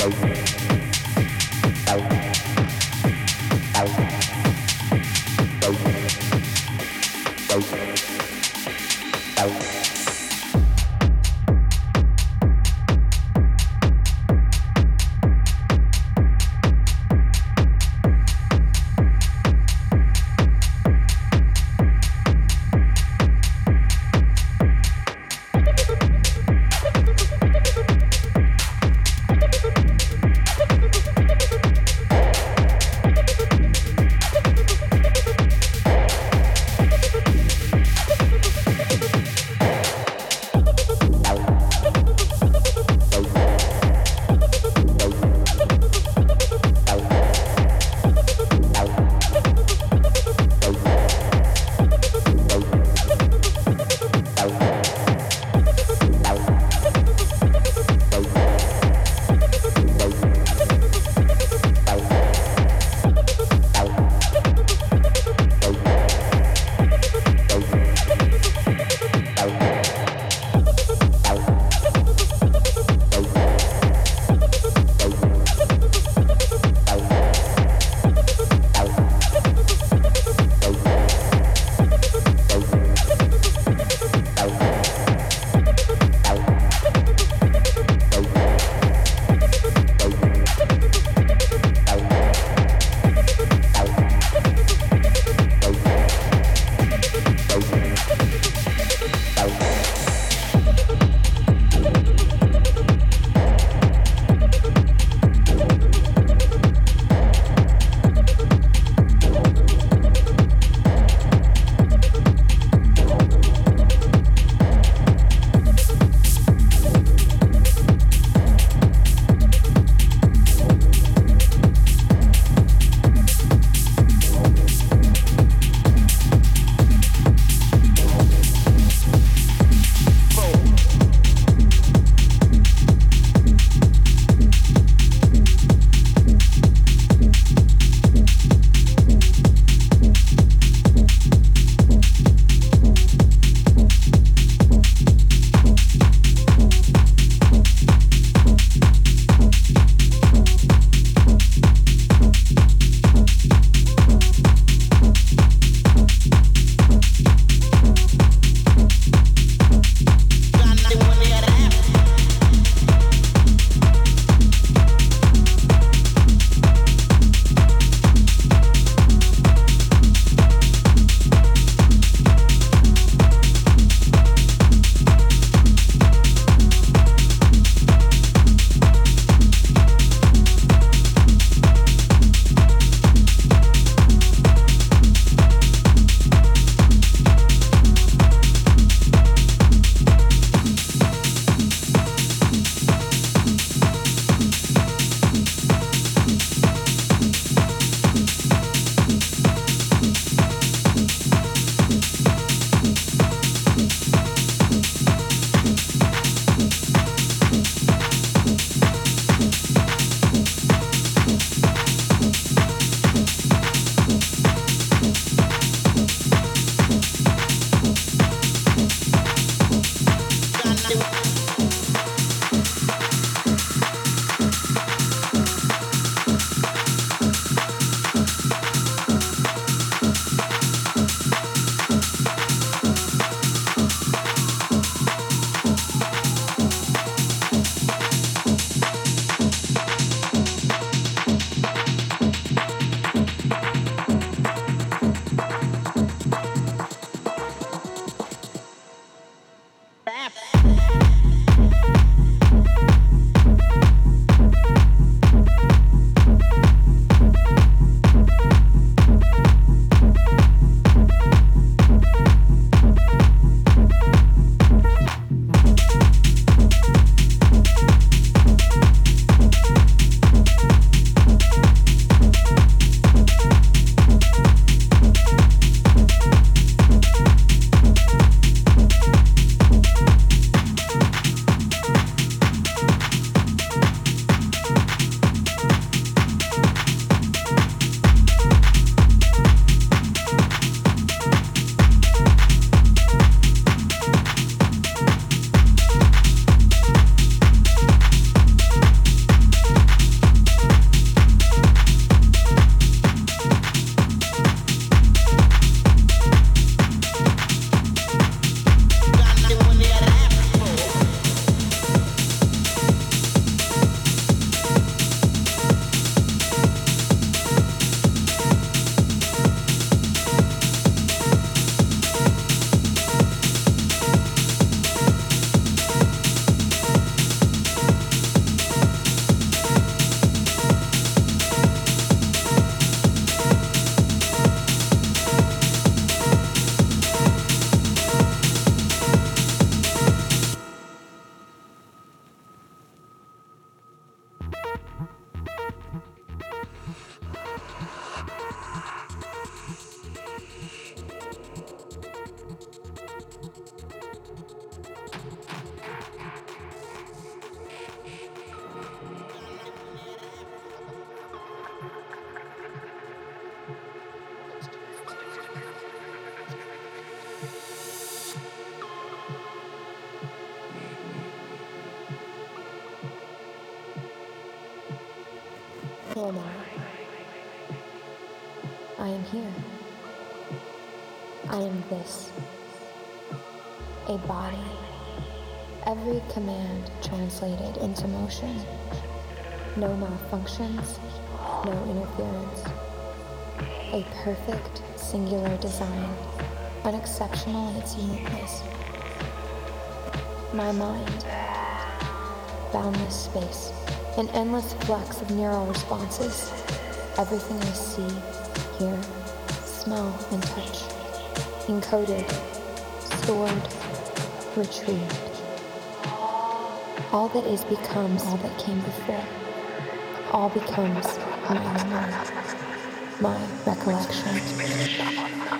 Bye. Command translated into motion. No malfunctions, no interference. A perfect, singular design, unexceptional in its uniqueness. My mind, boundless space, an endless flux of neural responses. Everything I see, hear, smell, and touch. Encoded, stored, retrieved. All that is becomes all that came before. All becomes memory, my recollection.